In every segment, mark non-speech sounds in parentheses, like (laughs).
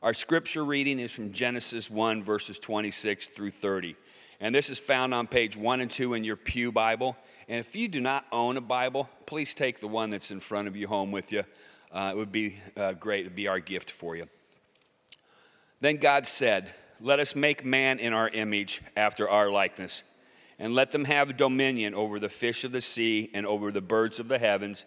Our scripture reading is from Genesis 1, verses 26 through 30. And this is found on page 1 and 2 in your Pew Bible. And if you do not own a Bible, please take the one that's in front of you home with you. Uh, it would be uh, great. Would be our gift for you. Then God said, Let us make man in our image after our likeness, and let them have dominion over the fish of the sea, and over the birds of the heavens,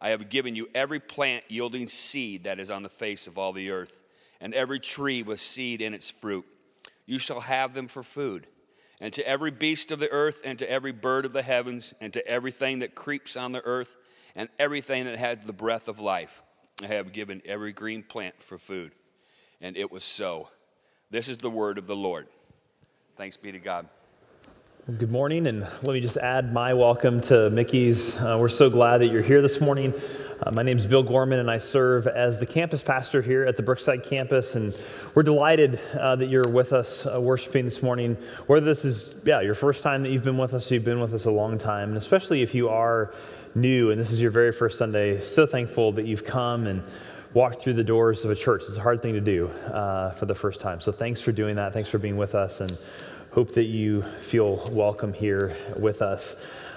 I have given you every plant yielding seed that is on the face of all the earth, and every tree with seed in its fruit you shall have them for food. And to every beast of the earth, and to every bird of the heavens, and to everything that creeps on the earth, and everything that has the breath of life, I have given every green plant for food. And it was so. This is the word of the Lord. Thanks be to God. Good morning, and let me just add my welcome to Mickey's. Uh, we're so glad that you're here this morning. Uh, my name is Bill Gorman, and I serve as the campus pastor here at the Brookside campus. And we're delighted uh, that you're with us uh, worshiping this morning. Whether this is, yeah, your first time that you've been with us, you've been with us a long time, and especially if you are new and this is your very first Sunday, so thankful that you've come and walked through the doors of a church. It's a hard thing to do uh, for the first time. So thanks for doing that. Thanks for being with us, and hope that you feel welcome here with us.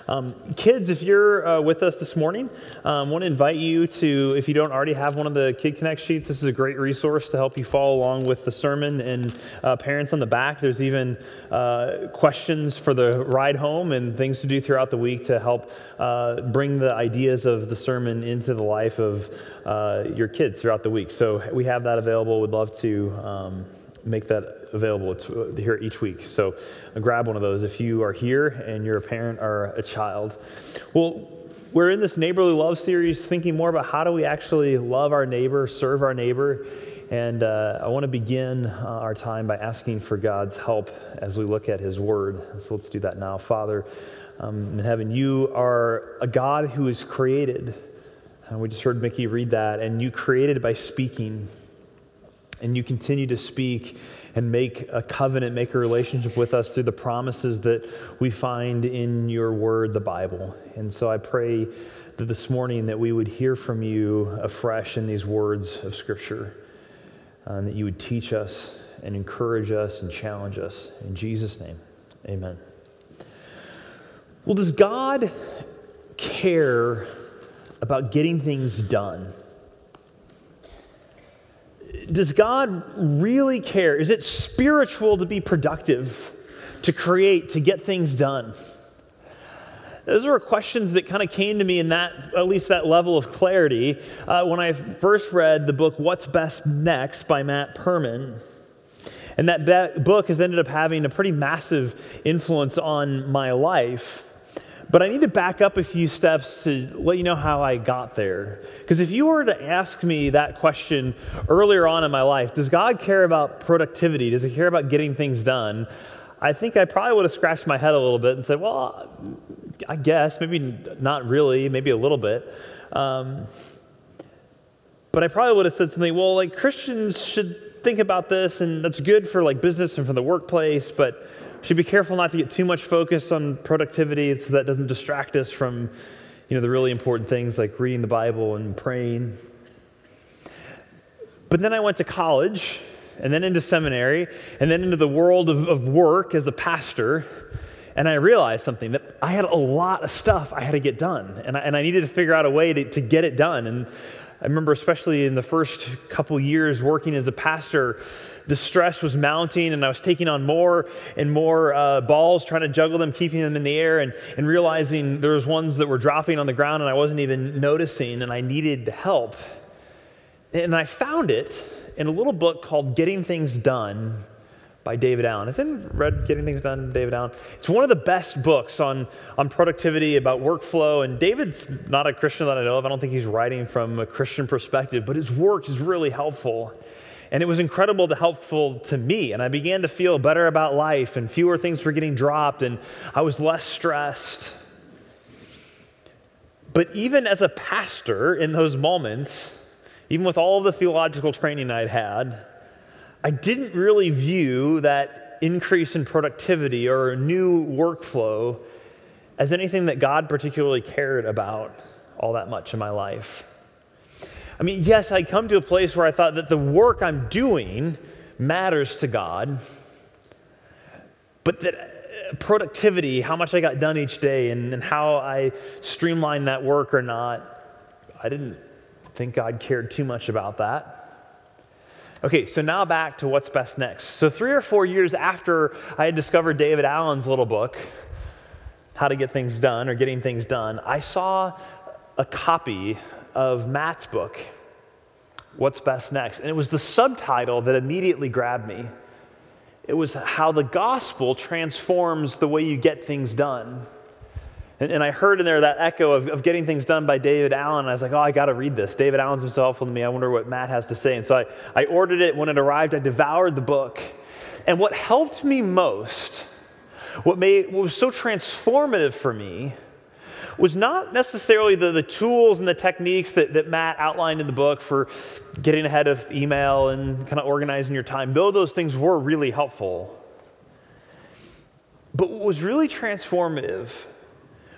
Um, kids, if you're uh, with us this morning, I um, want to invite you to, if you don't already have one of the Kid Connect sheets, this is a great resource to help you follow along with the sermon. And uh, parents on the back, there's even uh, questions for the ride home and things to do throughout the week to help uh, bring the ideas of the sermon into the life of uh, your kids throughout the week. So we have that available. We'd love to. Um, make that available here each week. So uh, grab one of those if you are here and you're a parent or a child. Well, we're in this neighborly love series thinking more about how do we actually love our neighbor, serve our neighbor. And uh, I want to begin uh, our time by asking for God's help as we look at His Word. So let's do that now. Father um, in heaven, you are a God who is created. And we just heard Mickey read that. And you created by speaking and you continue to speak and make a covenant, make a relationship with us through the promises that we find in your word, the Bible. And so I pray that this morning that we would hear from you afresh in these words of Scripture, uh, and that you would teach us and encourage us and challenge us. In Jesus' name, amen. Well, does God care about getting things done? Does God really care? Is it spiritual to be productive, to create, to get things done? Those were questions that kind of came to me in that, at least that level of clarity, uh, when I first read the book What's Best Next by Matt Perman. And that be- book has ended up having a pretty massive influence on my life. But I need to back up a few steps to let you know how I got there. Because if you were to ask me that question earlier on in my life, does God care about productivity? Does He care about getting things done? I think I probably would have scratched my head a little bit and said, well, I guess, maybe not really, maybe a little bit. Um, but I probably would have said something, well, like Christians should think about this, and that's good for like business and for the workplace, but should be careful not to get too much focus on productivity so that doesn't distract us from you know, the really important things like reading the Bible and praying. But then I went to college and then into seminary and then into the world of, of work as a pastor. And I realized something that I had a lot of stuff I had to get done. And I, and I needed to figure out a way to, to get it done. And I remember, especially in the first couple years working as a pastor, the stress was mounting and I was taking on more and more uh, balls, trying to juggle them, keeping them in the air, and, and realizing there was ones that were dropping on the ground and I wasn't even noticing and I needed help. And I found it in a little book called Getting Things Done by David Allen. Has anyone read Getting Things Done, David Allen? It's one of the best books on, on productivity, about workflow. And David's not a Christian that I know of. I don't think he's writing from a Christian perspective, but his work is really helpful. And it was incredible to helpful to me. And I began to feel better about life, and fewer things were getting dropped, and I was less stressed. But even as a pastor in those moments, even with all of the theological training I'd had, I didn't really view that increase in productivity or a new workflow as anything that God particularly cared about all that much in my life. I mean, yes, I come to a place where I thought that the work I'm doing matters to God, but that uh, productivity, how much I got done each day, and, and how I streamlined that work or not, I didn't think God cared too much about that. Okay, so now back to what's best next. So, three or four years after I had discovered David Allen's little book, How to Get Things Done or Getting Things Done, I saw a copy of Matt's book, What's Best Next. And it was the subtitle that immediately grabbed me. It was how the gospel transforms the way you get things done. And, and I heard in there that echo of, of getting things done by David Allen. I was like, oh, I got to read this. David Allen's himself to me. I wonder what Matt has to say. And so I, I ordered it. When it arrived, I devoured the book. And what helped me most, what, made, what was so transformative for me, was not necessarily the, the tools and the techniques that, that Matt outlined in the book for getting ahead of email and kind of organizing your time, though those things were really helpful. But what was really transformative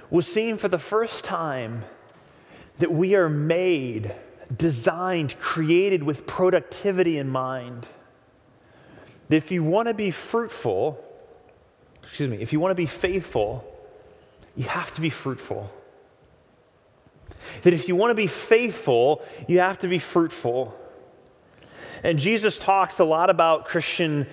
was seeing for the first time that we are made, designed, created with productivity in mind. That if you want to be fruitful, excuse me, if you want to be faithful, you have to be fruitful. That if you want to be faithful, you have to be fruitful. And Jesus talks a lot about Christian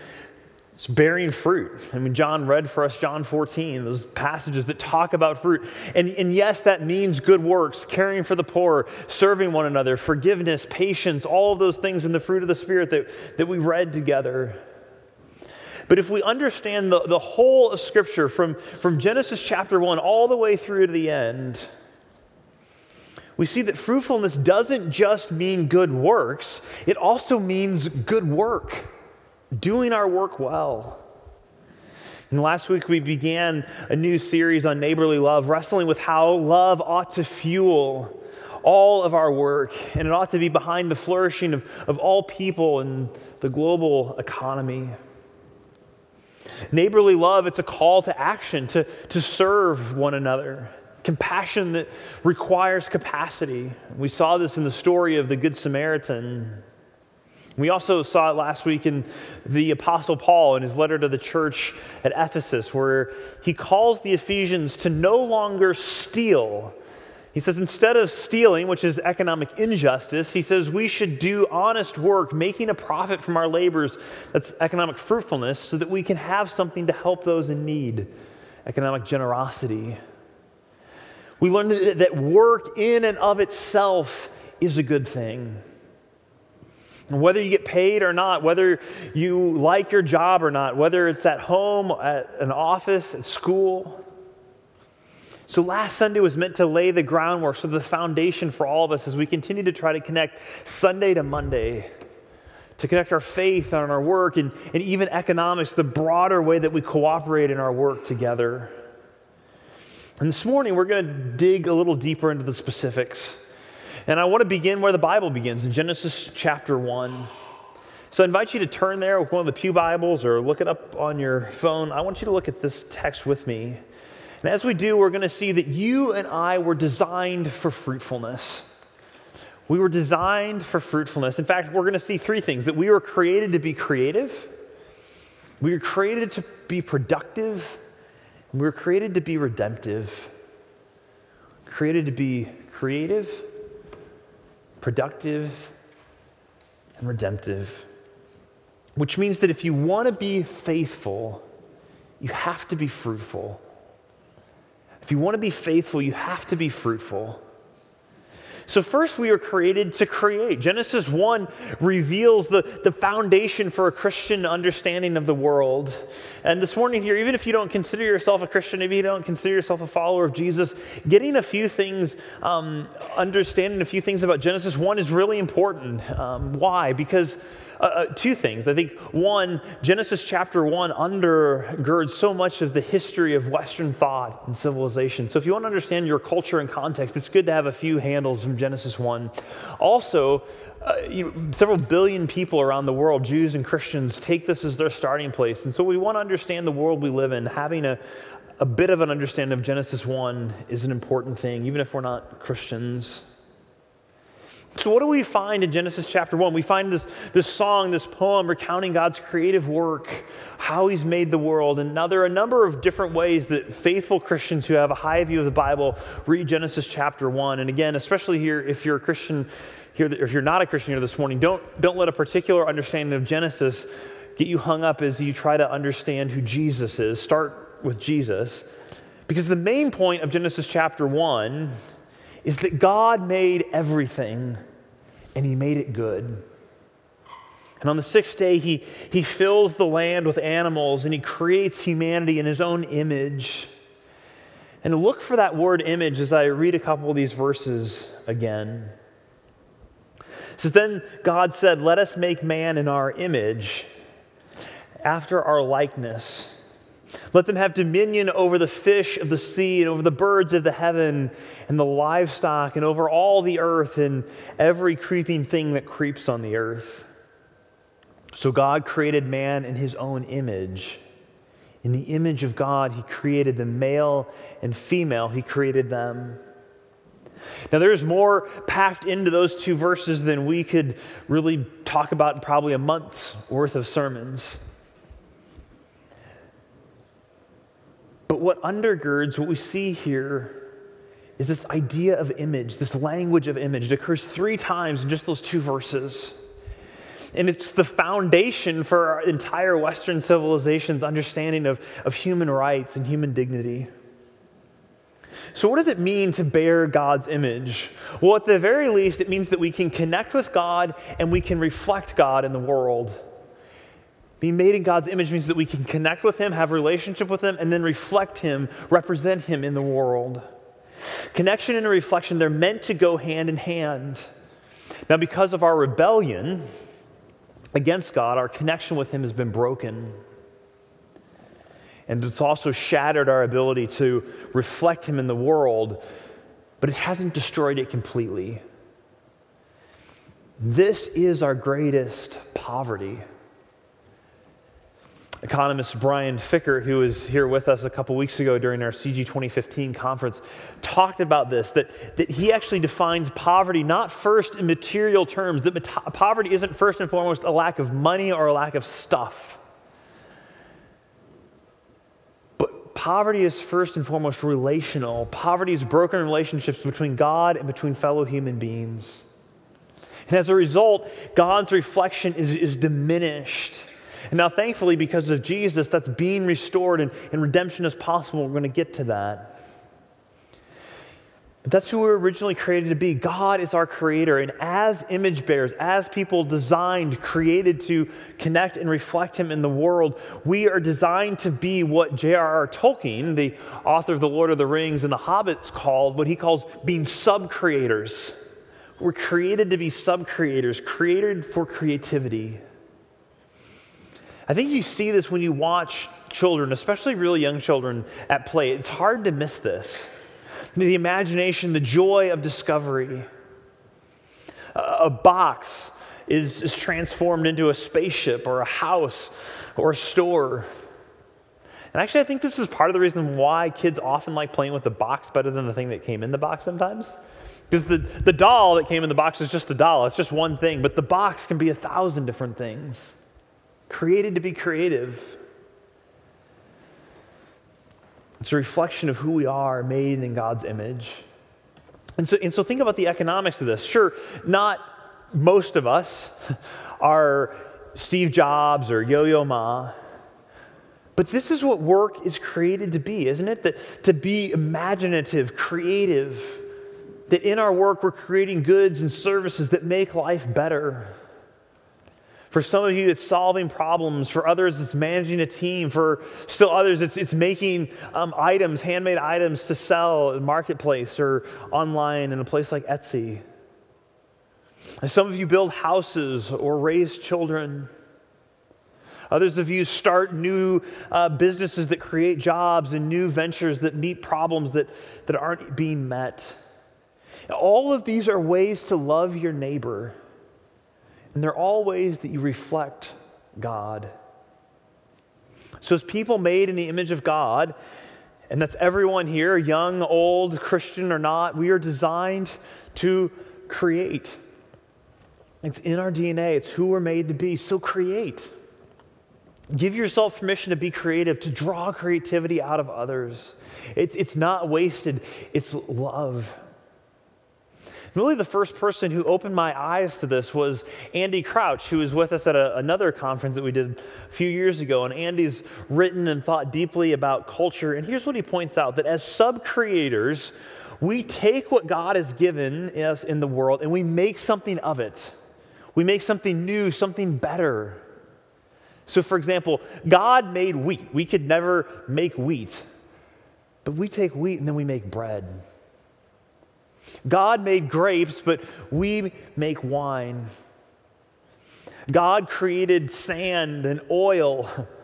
bearing fruit. I mean, John read for us John 14, those passages that talk about fruit. And, and yes, that means good works, caring for the poor, serving one another, forgiveness, patience, all of those things in the fruit of the Spirit that, that we read together. But if we understand the, the whole of Scripture from, from Genesis chapter 1 all the way through to the end, we see that fruitfulness doesn't just mean good works, it also means good work, doing our work well. And last week we began a new series on neighborly love, wrestling with how love ought to fuel all of our work, and it ought to be behind the flourishing of, of all people in the global economy. Neighborly love, it's a call to action, to, to serve one another. Compassion that requires capacity. We saw this in the story of the Good Samaritan. We also saw it last week in the Apostle Paul in his letter to the church at Ephesus, where he calls the Ephesians to no longer steal, he says, instead of stealing, which is economic injustice, he says we should do honest work, making a profit from our labors. That's economic fruitfulness, so that we can have something to help those in need. Economic generosity. We learn that work in and of itself is a good thing. And whether you get paid or not, whether you like your job or not, whether it's at home, at an office, at school, so, last Sunday was meant to lay the groundwork, so the foundation for all of us as we continue to try to connect Sunday to Monday, to connect our faith and our work and, and even economics, the broader way that we cooperate in our work together. And this morning, we're going to dig a little deeper into the specifics. And I want to begin where the Bible begins in Genesis chapter 1. So I invite you to turn there with one of the Pew Bibles or look it up on your phone. I want you to look at this text with me. And as we do, we're going to see that you and I were designed for fruitfulness. We were designed for fruitfulness. In fact, we're going to see three things that we were created to be creative, we were created to be productive, we were created to be redemptive. Created to be creative, productive, and redemptive. Which means that if you want to be faithful, you have to be fruitful. If you want to be faithful, you have to be fruitful. So, first, we are created to create. Genesis 1 reveals the, the foundation for a Christian understanding of the world. And this morning, here, even if you don't consider yourself a Christian, if you don't consider yourself a follower of Jesus, getting a few things, um, understanding a few things about Genesis 1 is really important. Um, why? Because uh, uh, two things. I think one, Genesis chapter one undergirds so much of the history of Western thought and civilization. So if you want to understand your culture and context, it's good to have a few handles from Genesis one. Also, uh, you know, several billion people around the world, Jews and Christians, take this as their starting place. And so we want to understand the world we live in. Having a, a bit of an understanding of Genesis 1 is an important thing, even if we're not Christians. So, what do we find in Genesis chapter 1? We find this, this song, this poem recounting God's creative work, how He's made the world. And now there are a number of different ways that faithful Christians who have a high view of the Bible read Genesis chapter 1. And again, especially here, if you're a Christian here, if you're not a Christian here this morning, don't, don't let a particular understanding of Genesis get you hung up as you try to understand who Jesus is. Start with Jesus. Because the main point of Genesis chapter 1 is that God made everything and he made it good. And on the sixth day, he, he fills the land with animals and he creates humanity in his own image. And look for that word image as I read a couple of these verses again. It says, Then God said, Let us make man in our image, after our likeness let them have dominion over the fish of the sea and over the birds of the heaven and the livestock and over all the earth and every creeping thing that creeps on the earth. So God created man in his own image. In the image of God, he created the male and female, he created them. Now, there's more packed into those two verses than we could really talk about in probably a month's worth of sermons. But what undergirds what we see here is this idea of image, this language of image. It occurs three times in just those two verses. And it's the foundation for our entire Western civilization's understanding of, of human rights and human dignity. So, what does it mean to bear God's image? Well, at the very least, it means that we can connect with God and we can reflect God in the world. Being made in God's image means that we can connect with Him, have relationship with Him, and then reflect Him, represent Him in the world. Connection and reflection, they're meant to go hand in hand. Now, because of our rebellion against God, our connection with Him has been broken. And it's also shattered our ability to reflect Him in the world, but it hasn't destroyed it completely. This is our greatest poverty. Economist Brian Fikkert, who was here with us a couple weeks ago during our CG 2015 conference, talked about this that, that he actually defines poverty not first in material terms, that poverty isn't first and foremost a lack of money or a lack of stuff. But poverty is first and foremost relational. Poverty is broken relationships between God and between fellow human beings. And as a result, God's reflection is, is diminished. And now, thankfully, because of Jesus, that's being restored and, and redemption is possible. We're going to get to that. But that's who we were originally created to be. God is our creator. And as image bearers, as people designed, created to connect and reflect Him in the world, we are designed to be what J.R.R. Tolkien, the author of The Lord of the Rings and The Hobbits, called what he calls being sub creators. We're created to be sub creators, created for creativity. I think you see this when you watch children, especially really young children, at play. It's hard to miss this. The imagination, the joy of discovery. A box is, is transformed into a spaceship or a house or a store. And actually, I think this is part of the reason why kids often like playing with the box better than the thing that came in the box sometimes. Because the, the doll that came in the box is just a doll, it's just one thing, but the box can be a thousand different things created to be creative. It's a reflection of who we are, made in God's image. And so, and so think about the economics of this. Sure, not most of us (laughs) are Steve Jobs or Yo Yo Ma. But this is what work is created to be, isn't it? That, to be imaginative, creative. That in our work, we're creating goods and services that make life better. For some of you, it's solving problems. For others, it's managing a team. For still others, it's, it's making um, items, handmade items to sell in marketplace or online in a place like Etsy. And some of you build houses or raise children. Others of you start new uh, businesses that create jobs and new ventures that meet problems that, that aren't being met. All of these are ways to love your neighbor, and they're all ways that you reflect God. So, as people made in the image of God, and that's everyone here, young, old, Christian or not, we are designed to create. It's in our DNA, it's who we're made to be. So, create. Give yourself permission to be creative, to draw creativity out of others. It's, it's not wasted, it's love. Really, the first person who opened my eyes to this was Andy Crouch, who was with us at a, another conference that we did a few years ago. And Andy's written and thought deeply about culture. And here's what he points out that as sub creators, we take what God has given us in the world and we make something of it. We make something new, something better. So, for example, God made wheat. We could never make wheat, but we take wheat and then we make bread. God made grapes, but we make wine. God created sand and oil. (laughs)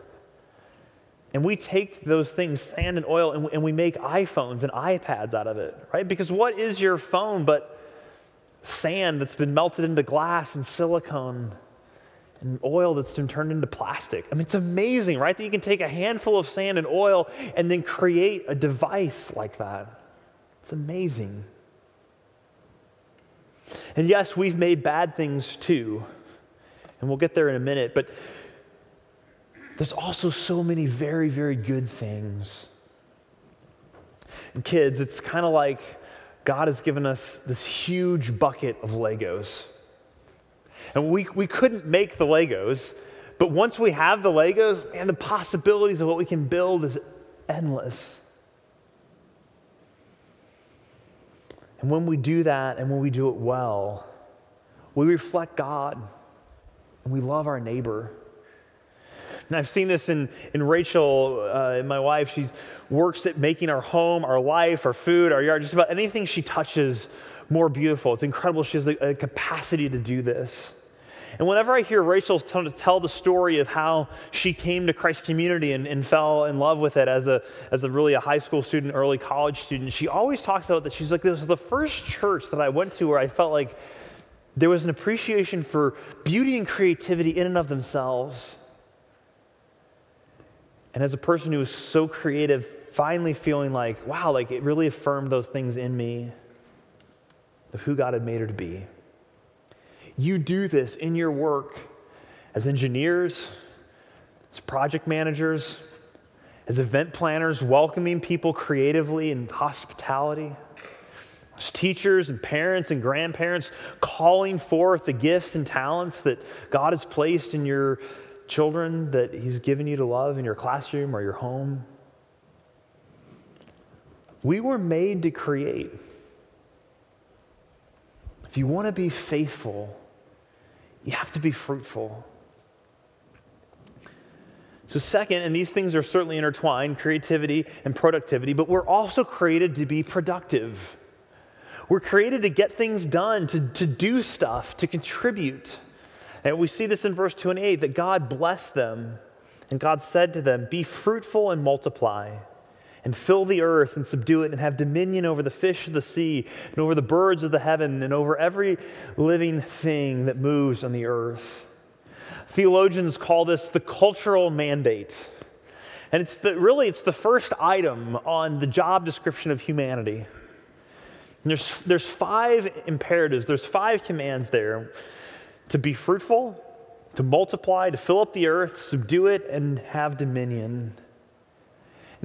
And we take those things, sand and oil, and, we make iPhones and iPads out of it, right? Because what is your phone but sand that's been melted into glass and silicone and oil that's been turned into plastic? I mean, it's amazing, right? That you can take a handful of sand and oil and then create a device like that. It's amazing. And yes, we've made bad things too. And we'll get there in a minute. But there's also so many very, very good things. And kids, it's kind of like God has given us this huge bucket of Legos. And we, we couldn't make the Legos, but once we have the Legos, man, the possibilities of what we can build is endless. And when we do that and when we do it well, we reflect God and we love our neighbor. And I've seen this in, in Rachel, uh, my wife. She works at making our home, our life, our food, our yard, just about anything she touches more beautiful. It's incredible. She has a, a capacity to do this. And whenever I hear Rachel tell, tell the story of how she came to Christ community and, and, fell in love with it as a, as a really a high school student, early college student, she always talks about that. She's like, this is the first church that I went to where I felt like there was an appreciation for beauty and creativity in and of themselves. And as a person who was so creative, finally feeling like, wow, like it really affirmed those things in me of who God had made her to be. You do this in your work as engineers, as project managers, as event planners, welcoming people creatively in hospitality, as teachers and parents and grandparents, calling forth the gifts and talents that God has placed in your children that He's given you to love in your classroom or your home. We were made to create. If you want to be faithful, you have to be fruitful. So, second, and these things are certainly intertwined creativity and productivity, but we're also created to be productive. We're created to get things done, to, to do stuff, to contribute. And we see this in verse 2 and 8 that God blessed them, and God said to them, Be fruitful and multiply and fill the earth and subdue it and have dominion over the fish of the sea and over the birds of the heaven and over every living thing that moves on the earth. Theologians call this the cultural mandate. And it's the, really it's the first item on the job description of humanity. And there's, there's five imperatives, there's five commands there to be fruitful, to multiply, to fill up the earth, subdue it, and have dominion.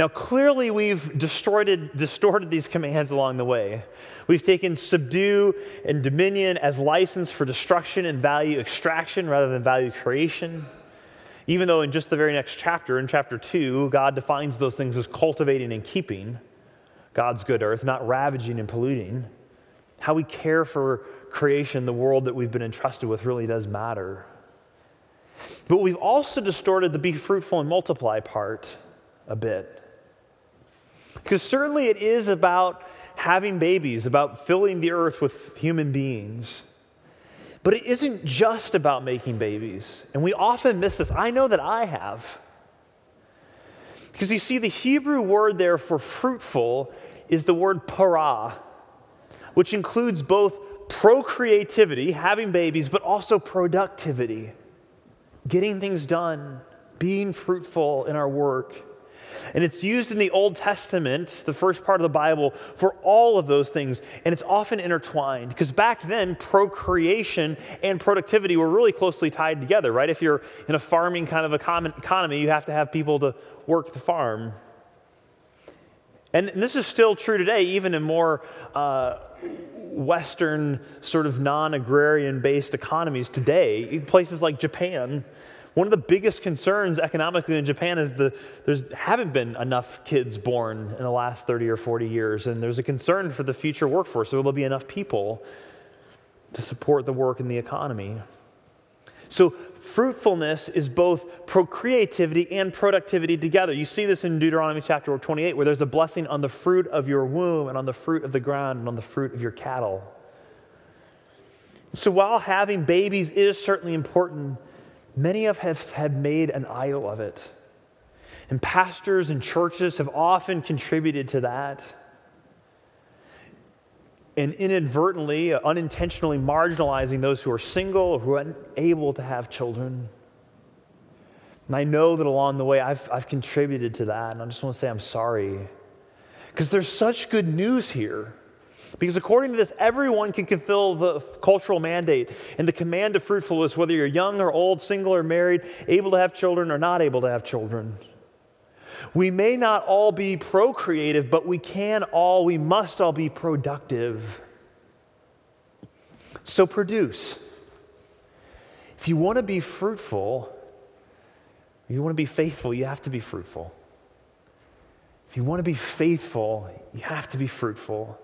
Now, clearly, we've distorted, distorted these commands along the way. We've taken subdue and dominion as license for destruction and value extraction rather than value creation. Even though, in just the very next chapter, in chapter 2, God defines those things as cultivating and keeping God's good earth, not ravaging and polluting. How we care for creation, the world that we've been entrusted with, really does matter. But we've also distorted the be fruitful and multiply part a bit. Because certainly it is about having babies, about filling the earth with human beings. But it isn't just about making babies. And we often miss this. I know that I have. Because you see, the Hebrew word there for fruitful is the word para, which includes both procreativity, having babies, but also productivity, getting things done, being fruitful in our work. And it's used in the Old Testament, the first part of the Bible, for all of those things. And it's often intertwined because back then, procreation and productivity were really closely tied together, right? If you're in a farming kind of economy, you have to have people to work the farm. And this is still true today, even in more uh, Western, sort of non agrarian based economies today, places like Japan one of the biggest concerns economically in Japan is the there's haven't been enough kids born in the last 30 or 40 years, and there's a concern for the future workforce. Will there be enough people to support the work in the economy? So fruitfulness is both procreativity and productivity together. You see this in Deuteronomy chapter 28, where there's a blessing on the fruit of your womb and on the fruit of the ground and on the fruit of your cattle. So while having babies is certainly important, Many of us have made an idol of it. And pastors and churches have often contributed to that. And inadvertently, unintentionally marginalizing those who are single who are unable to have children. And I know that along the way I've, I've contributed to that. And I just want to say I'm sorry. Because there's such good news here. Because according to this, everyone can fulfill the cultural mandate and the command of fruitfulness, whether you're young or old, single or married, able to have children or not able to have children. We may not all be procreative, but we can all, we must all be productive. So produce. If you want to be fruitful, you want to be faithful, you have to be fruitful. If you want to be faithful, you have to be fruitful.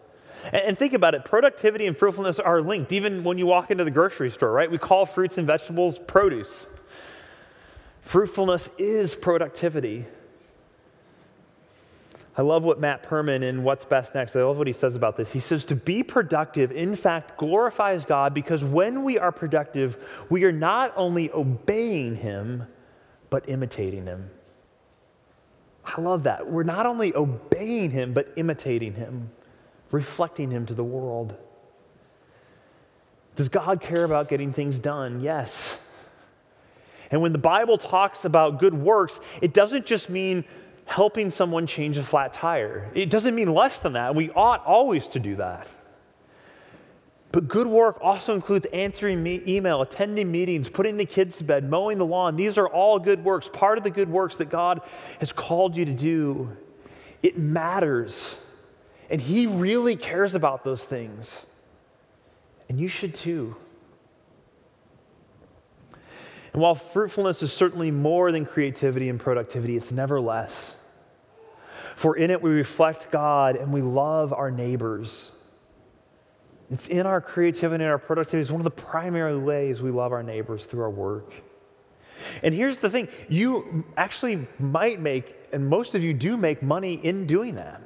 And think about it productivity and fruitfulness are linked, even when you walk into the grocery store, right? We call fruits and vegetables produce. Fruitfulness is productivity. I love what Matt Perman in What's Best Next, I love what he says about this. He says, To be productive, in fact, glorifies God because when we are productive, we are not only obeying Him, but imitating Him. I love that. We're not only obeying Him, but imitating Him reflecting Him to the world. Does God care about getting things done? Yes. And when the Bible talks about good works, it doesn't just mean helping someone change a flat tire. It doesn't mean less than that. We ought always to do that. But good work also includes answering me- email, attending meetings, putting the kids to bed, mowing the lawn. These are all good works, part of the good works that God has called you to do. It matters. And He really cares about those things. And you should too. And while fruitfulness is certainly more than creativity and productivity, it's never less. For in it we reflect God and we love our neighbors. It's in our creativity and our productivity. It's one of the primary ways we love our neighbors through our work. And here's the thing you actually might make, and most of you do make money in doing that.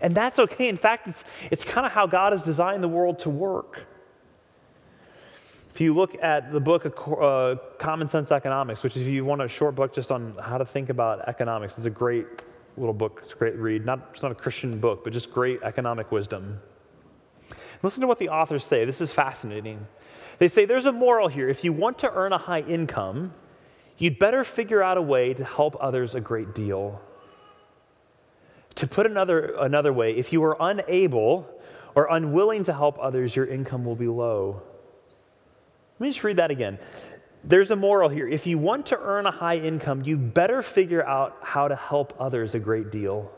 And that's okay. In fact, it's, it's kind of how God has designed the world to work. If you look at the book uh, Common Sense Economics, which if you want a short book just on how to think about economics, it's a great little book. It's a great read. Not, it's not a Christian book, but just great economic wisdom. Listen to what the authors say. This is fascinating. They say there's a moral here. If you want to earn a high income, you'd better figure out a way to help others a great deal. To put another, another way, if you are unable or unwilling to help others, your income will be low. Let me just read that again. There's a moral here. If you want to earn a high income, you better figure out how to help others a great deal.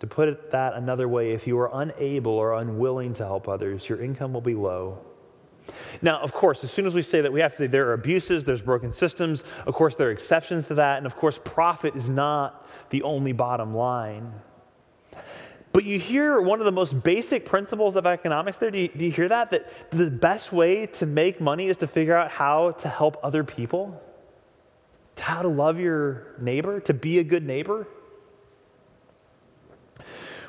To put it that another way, if you are unable or unwilling to help others, your income will be low. Now, of course, as soon as we say that, we have to say there are abuses, there's broken systems. Of course, there are exceptions to that. And of course, profit is not the only bottom line. But you hear one of the most basic principles of economics there. Do you, do you hear that? That the best way to make money is to figure out how to help other people, to how to love your neighbor, to be a good neighbor.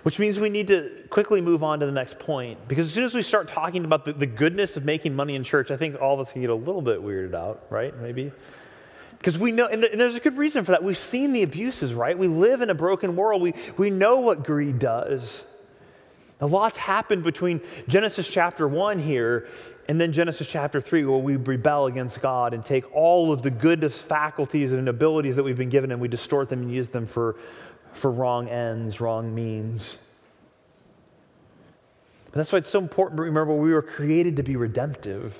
Which means we need to quickly move on to the next point. Because as soon as we start talking about the, the goodness of making money in church, I think all of us can get a little bit weirded out, right? Maybe. Because we know, and there's a good reason for that. We've seen the abuses, right? We live in a broken world. We, we know what greed does. A lot's happened between Genesis chapter 1 here and then Genesis chapter 3, where we rebel against God and take all of the good faculties and abilities that we've been given and we distort them and use them for for wrong ends, wrong means. And that's why it's so important to remember we were created to be redemptive,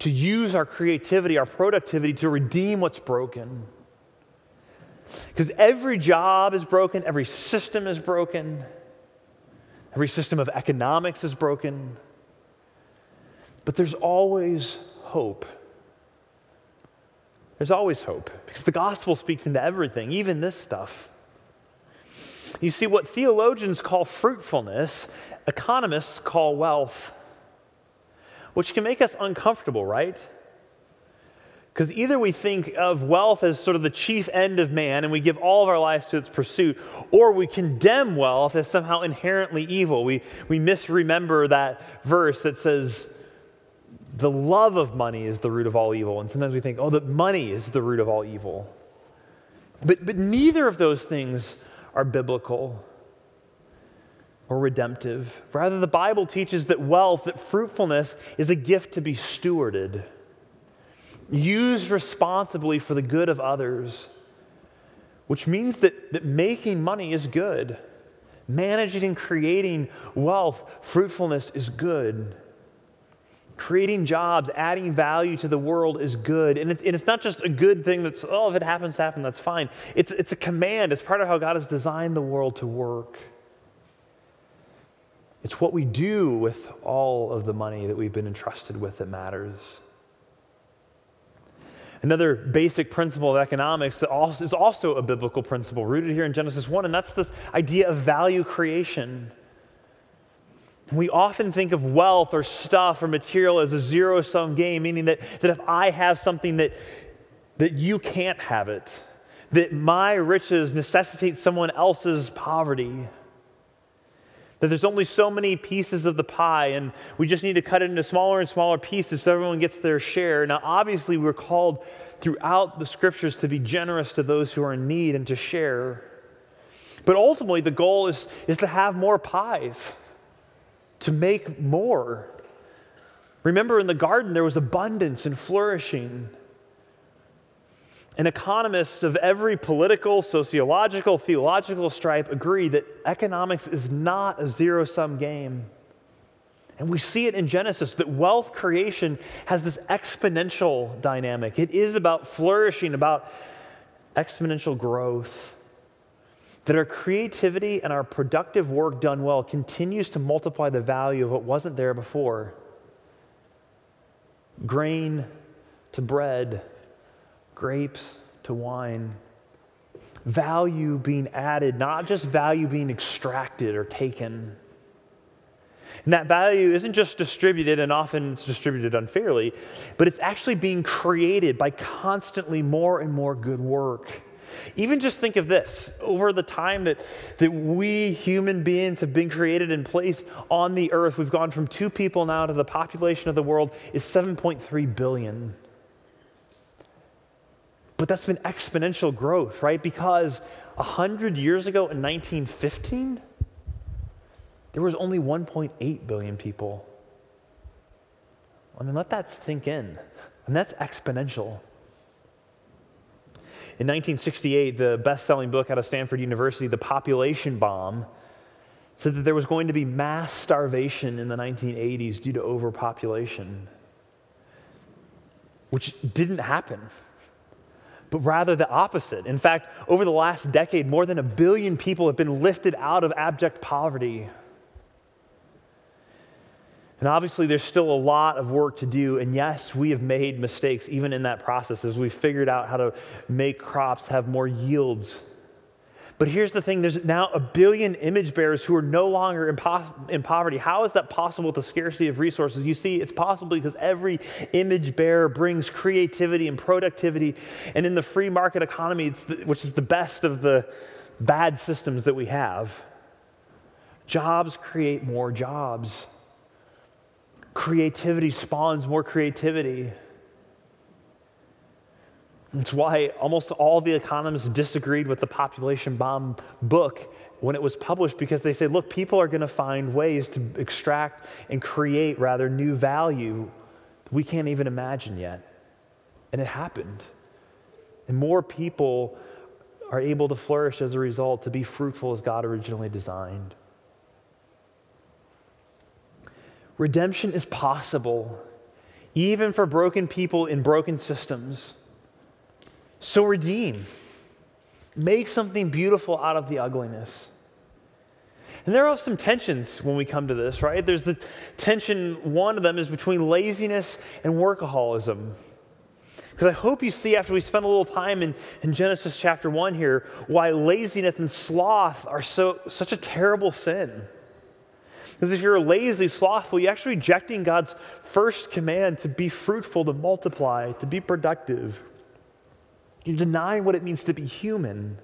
to use our creativity, our productivity to redeem what's broken. Because every job is broken, every system is broken, every system of economics is broken. But there's always hope. There's always hope because the gospel speaks into everything, even this stuff. You see, what theologians call fruitfulness, economists call wealth, which can make us uncomfortable, right? Because either we think of wealth as sort of the chief end of man and we give all of our lives to its pursuit, or we condemn wealth as somehow inherently evil. We, we misremember that verse that says, the love of money is the root of all evil. And sometimes we think, oh, that money is the root of all evil. But, but neither of those things are biblical or redemptive. Rather, the Bible teaches that wealth, that fruitfulness, is a gift to be stewarded, used responsibly for the good of others, which means that, that making money is good. Managing and creating wealth, fruitfulness is good. Creating jobs, adding value to the world is good. And, it, and, it's not just a good thing that's, oh, if it happens to happen, that's fine. It's, it's a command, it's part of how God has designed the world to work. It's what we do with all of the money that we've been entrusted with that matters. Another basic principle of economics that is also a biblical principle rooted here in Genesis 1, and that's this idea of value creation. We often think of wealth or stuff or material as a zero sum game, meaning that, that if I have something that, that you can't have it, that my riches necessitate someone else's poverty, that there's only so many pieces of the pie and we just need to cut it into smaller and smaller pieces so everyone gets their share. Now, obviously, we're called throughout the scriptures to be generous to those who are in need and to share. But ultimately, the goal is, is to have more pies to make more. Remember, in the garden, there was abundance and flourishing. And economists of every political, sociological, theological stripe agree that economics is not a zero sum game. And we see it in Genesis that wealth creation has this exponential dynamic. It is about flourishing, about exponential growth that our creativity and our productive work done well continues to multiply the value of what wasn't there before. Grain to bread, grapes to wine. Value being added, not just value being extracted or taken. And that value isn't just distributed, and often it's distributed unfairly, but it's actually being created by constantly more and more good work. Even just think of this over the time that, that we human beings have been created and placed on the earth, we've gone from two people now to the population of the world is 7.3 billion. But that's been exponential growth, right? Because 100 years ago in 1915, there was only 1.8 billion people. I mean, let that sink in. And that's exponential. In 1968, the best selling book out of Stanford University, The Population Bomb, said that there was going to be mass starvation in the 1980s due to overpopulation, which didn't happen, but rather the opposite. In fact, over the last decade, more than a billion people have been lifted out of abject poverty and obviously, there's still a lot of work to do. And yes, we have made mistakes even in that process as we've figured out how to make crops have more yields. But here's the thing there's now a billion image bearers who are no longer in, po- in poverty. How is that possible with the scarcity of resources? You see, it's possible because every image bearer brings creativity and productivity. And in the free market economy, the, which is the best of the bad systems that we have, Jobs create more jobs. Creativity spawns more creativity. That's why almost all the economists disagreed with the population bomb book when it was published because they said, look, people are going to find ways to extract and create rather new value we can't even imagine yet. And it happened. And more people are able to flourish as a result, to be fruitful as God originally designed. Redemption is possible, even for broken people in broken systems. So redeem. Make something beautiful out of the ugliness. And there are some tensions when we come to this, right? There's the tension, one of them is between laziness and workaholism. Because I hope you see after we spend a little time in, in Genesis chapter 1 here, why laziness and sloth are so, such a terrible sin. Because if you're lazy, slothful, you're actually rejecting God's first command to be fruitful, to multiply, to be productive. You're denying what it means to be human.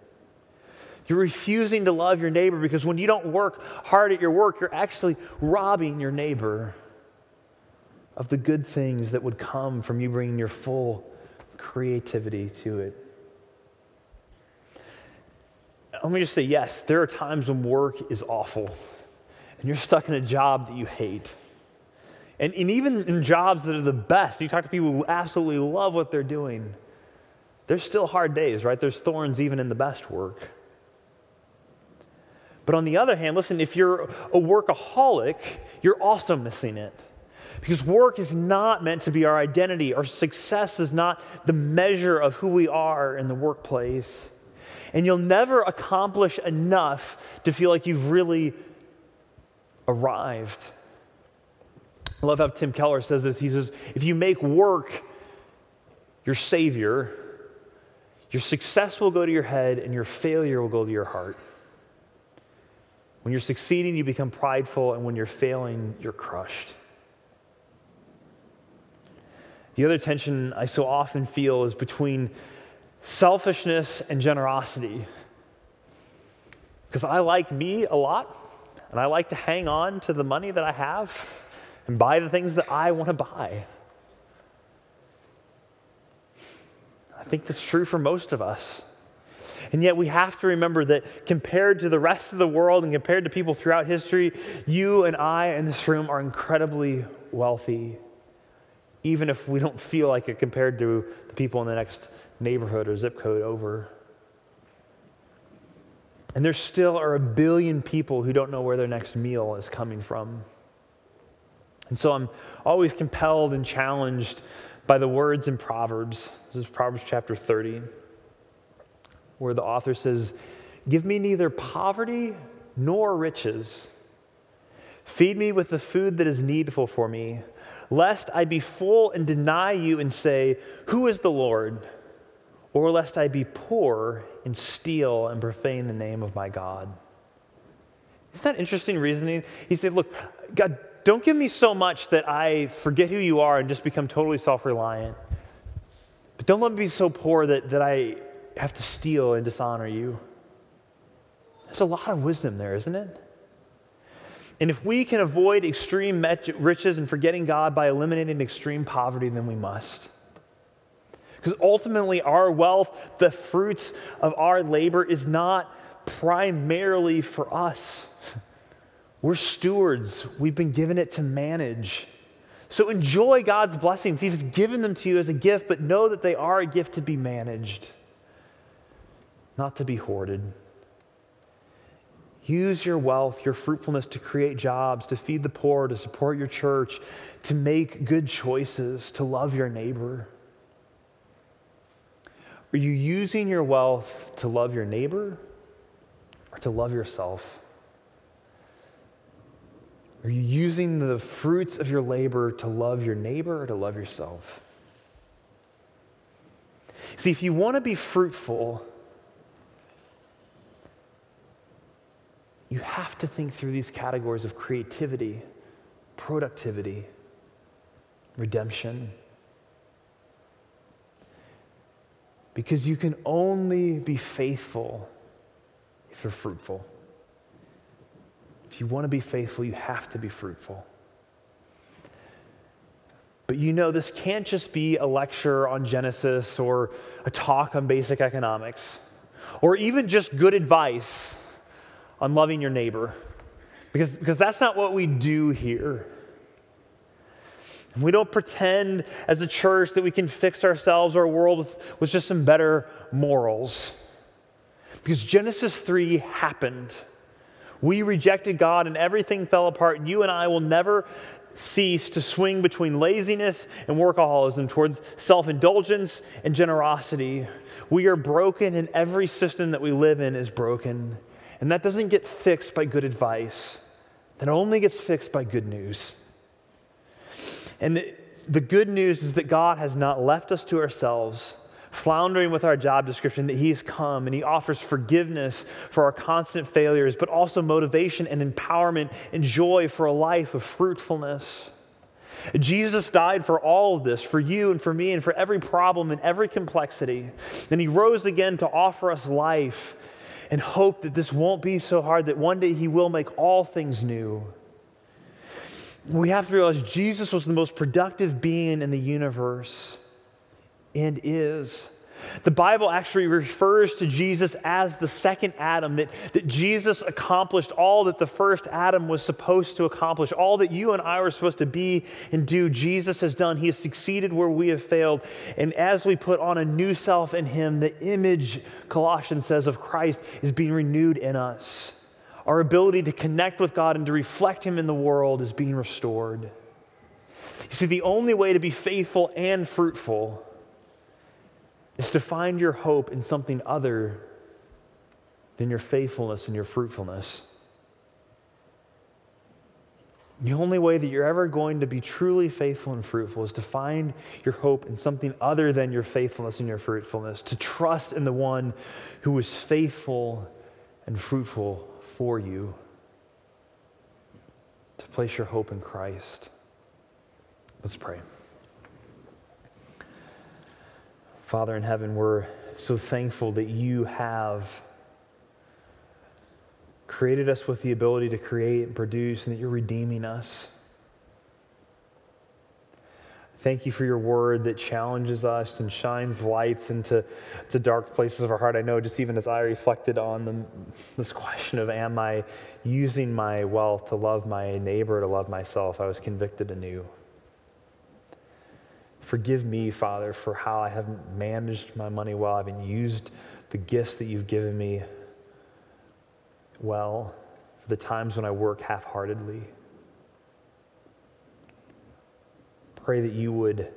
You're refusing to love your neighbor because when you don't work hard at your work, you're actually robbing your neighbor of the good things that would come from you bringing your full creativity to it. Let me just say yes, there are times when work is awful and you're stuck in a job that you hate. And, and even in jobs that are the best, you talk to people who absolutely love what they're doing there's still hard days, right? There's thorns even in the best work. But on the other hand, listen, if you're a workaholic, you're also missing it. Because work is not meant to be our identity. Our success is not the measure of who we are in the workplace. And you'll never accomplish enough to feel like you've really arrived. I love how Tim Keller says this. He says, if you make work your savior, your success will go to your head and your failure will go to your heart. When you're succeeding, you become prideful, and when you're failing, you're crushed. The other tension I so often feel is between selfishness and generosity. Because I like me a lot, and I like to hang on to the money that I have and buy the things that I want to buy. I think that's true for most of us. And yet, we have to remember that compared to the rest of the world and compared to people throughout history, you and I in this room are incredibly wealthy, even if we don't feel like it compared to the people in the next neighborhood or zip code over. And there still are a billion people who don't know where their next meal is coming from. And so I'm always compelled and challenged by the words in Proverbs. This is Proverbs chapter 30, where the author says, Give me neither poverty nor riches. Feed me with the food that is needful for me, lest I be full and deny you and say, Who is the Lord? Or lest I be poor and steal and profane the name of my God. Isn't that interesting reasoning? He said, Look, God, don't give me so much that I forget who you are and just become totally self reliant. But don't let me be so poor that, that I have to steal and dishonor you. There's a lot of wisdom there, isn't it? And if we can avoid extreme riches and forgetting God by eliminating extreme poverty, then we must. Because ultimately, our wealth, the fruits of our labor, is not primarily for us. (laughs) We're stewards, we've been given it to manage. So enjoy God's blessings. He's given them to you as a gift, but know that they are a gift to be managed, not to be hoarded. Use your wealth, your fruitfulness to create jobs, to feed the poor, to support your church, to make good choices, to love your neighbor. Are you using your wealth to love your neighbor or to love yourself? Are you using the fruits of your labor to love your neighbor or to love yourself? See, if you want to be fruitful, you have to think through these categories of creativity, productivity, redemption. Because you can only be faithful if you're fruitful. If you want to be faithful, you have to be fruitful. But you know, this can't just be a lecture on Genesis or a talk on basic economics or even just good advice on loving your neighbor because, because that's not what we do here. And we don't pretend as a church that we can fix ourselves or our world with, with just some better morals. Because Genesis 3 happened. We rejected God and everything fell apart, and you and I will never cease to swing between laziness and workaholism towards self indulgence and generosity. We are broken, and every system that we live in is broken. And that doesn't get fixed by good advice, that only gets fixed by good news. And the, good news is that God has not left us to ourselves floundering with our job description, that He's come and He offers forgiveness for our constant failures, but also motivation and empowerment and joy for a life of fruitfulness. Jesus died for all of this, for you and for me, and for every problem and every complexity. And He rose again to offer us life and hope that this won't be so hard, that one day He will make all things new. We have to realize Jesus was the most productive being in the universe and is. The Bible actually refers to Jesus as the second Adam, that, that Jesus accomplished all that the first Adam was supposed to accomplish, all that you and I were supposed to be and do. Jesus has done. He has succeeded where we have failed. And as we put on a new self in Him, the image, Colossians says, of Christ is being renewed in us. Our ability to connect with God and to reflect Him in the world is being restored. You see, the only way to be faithful and fruitful is to find your hope in something other than your faithfulness and your fruitfulness. The only way that you're ever going to be truly faithful and fruitful is to find your hope in something other than your faithfulness and your fruitfulness, to trust in the one who is faithful and fruitful for you, to place your hope in Christ. Let's pray. Father in heaven, we're so thankful that you have created us with the ability to create and produce, and that you're redeeming us. Thank you for your word that challenges us and shines lights into to dark places of our heart. I know just even as I reflected on the, this question of am I using my wealth to love my neighbor, to love myself, I was convicted anew. Forgive me, Father, for how I haven't managed my money well. I haven't used the gifts that you've given me well, for the times when I work half heartedly. Pray that you would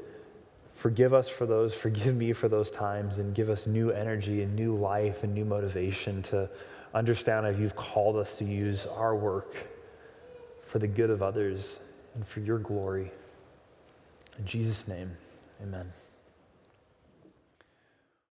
forgive us for those, forgive me for those times, and give us new energy and new life and new motivation to understand if you've called us to use our work for the good of others and for your glory. In Jesus' name, amen.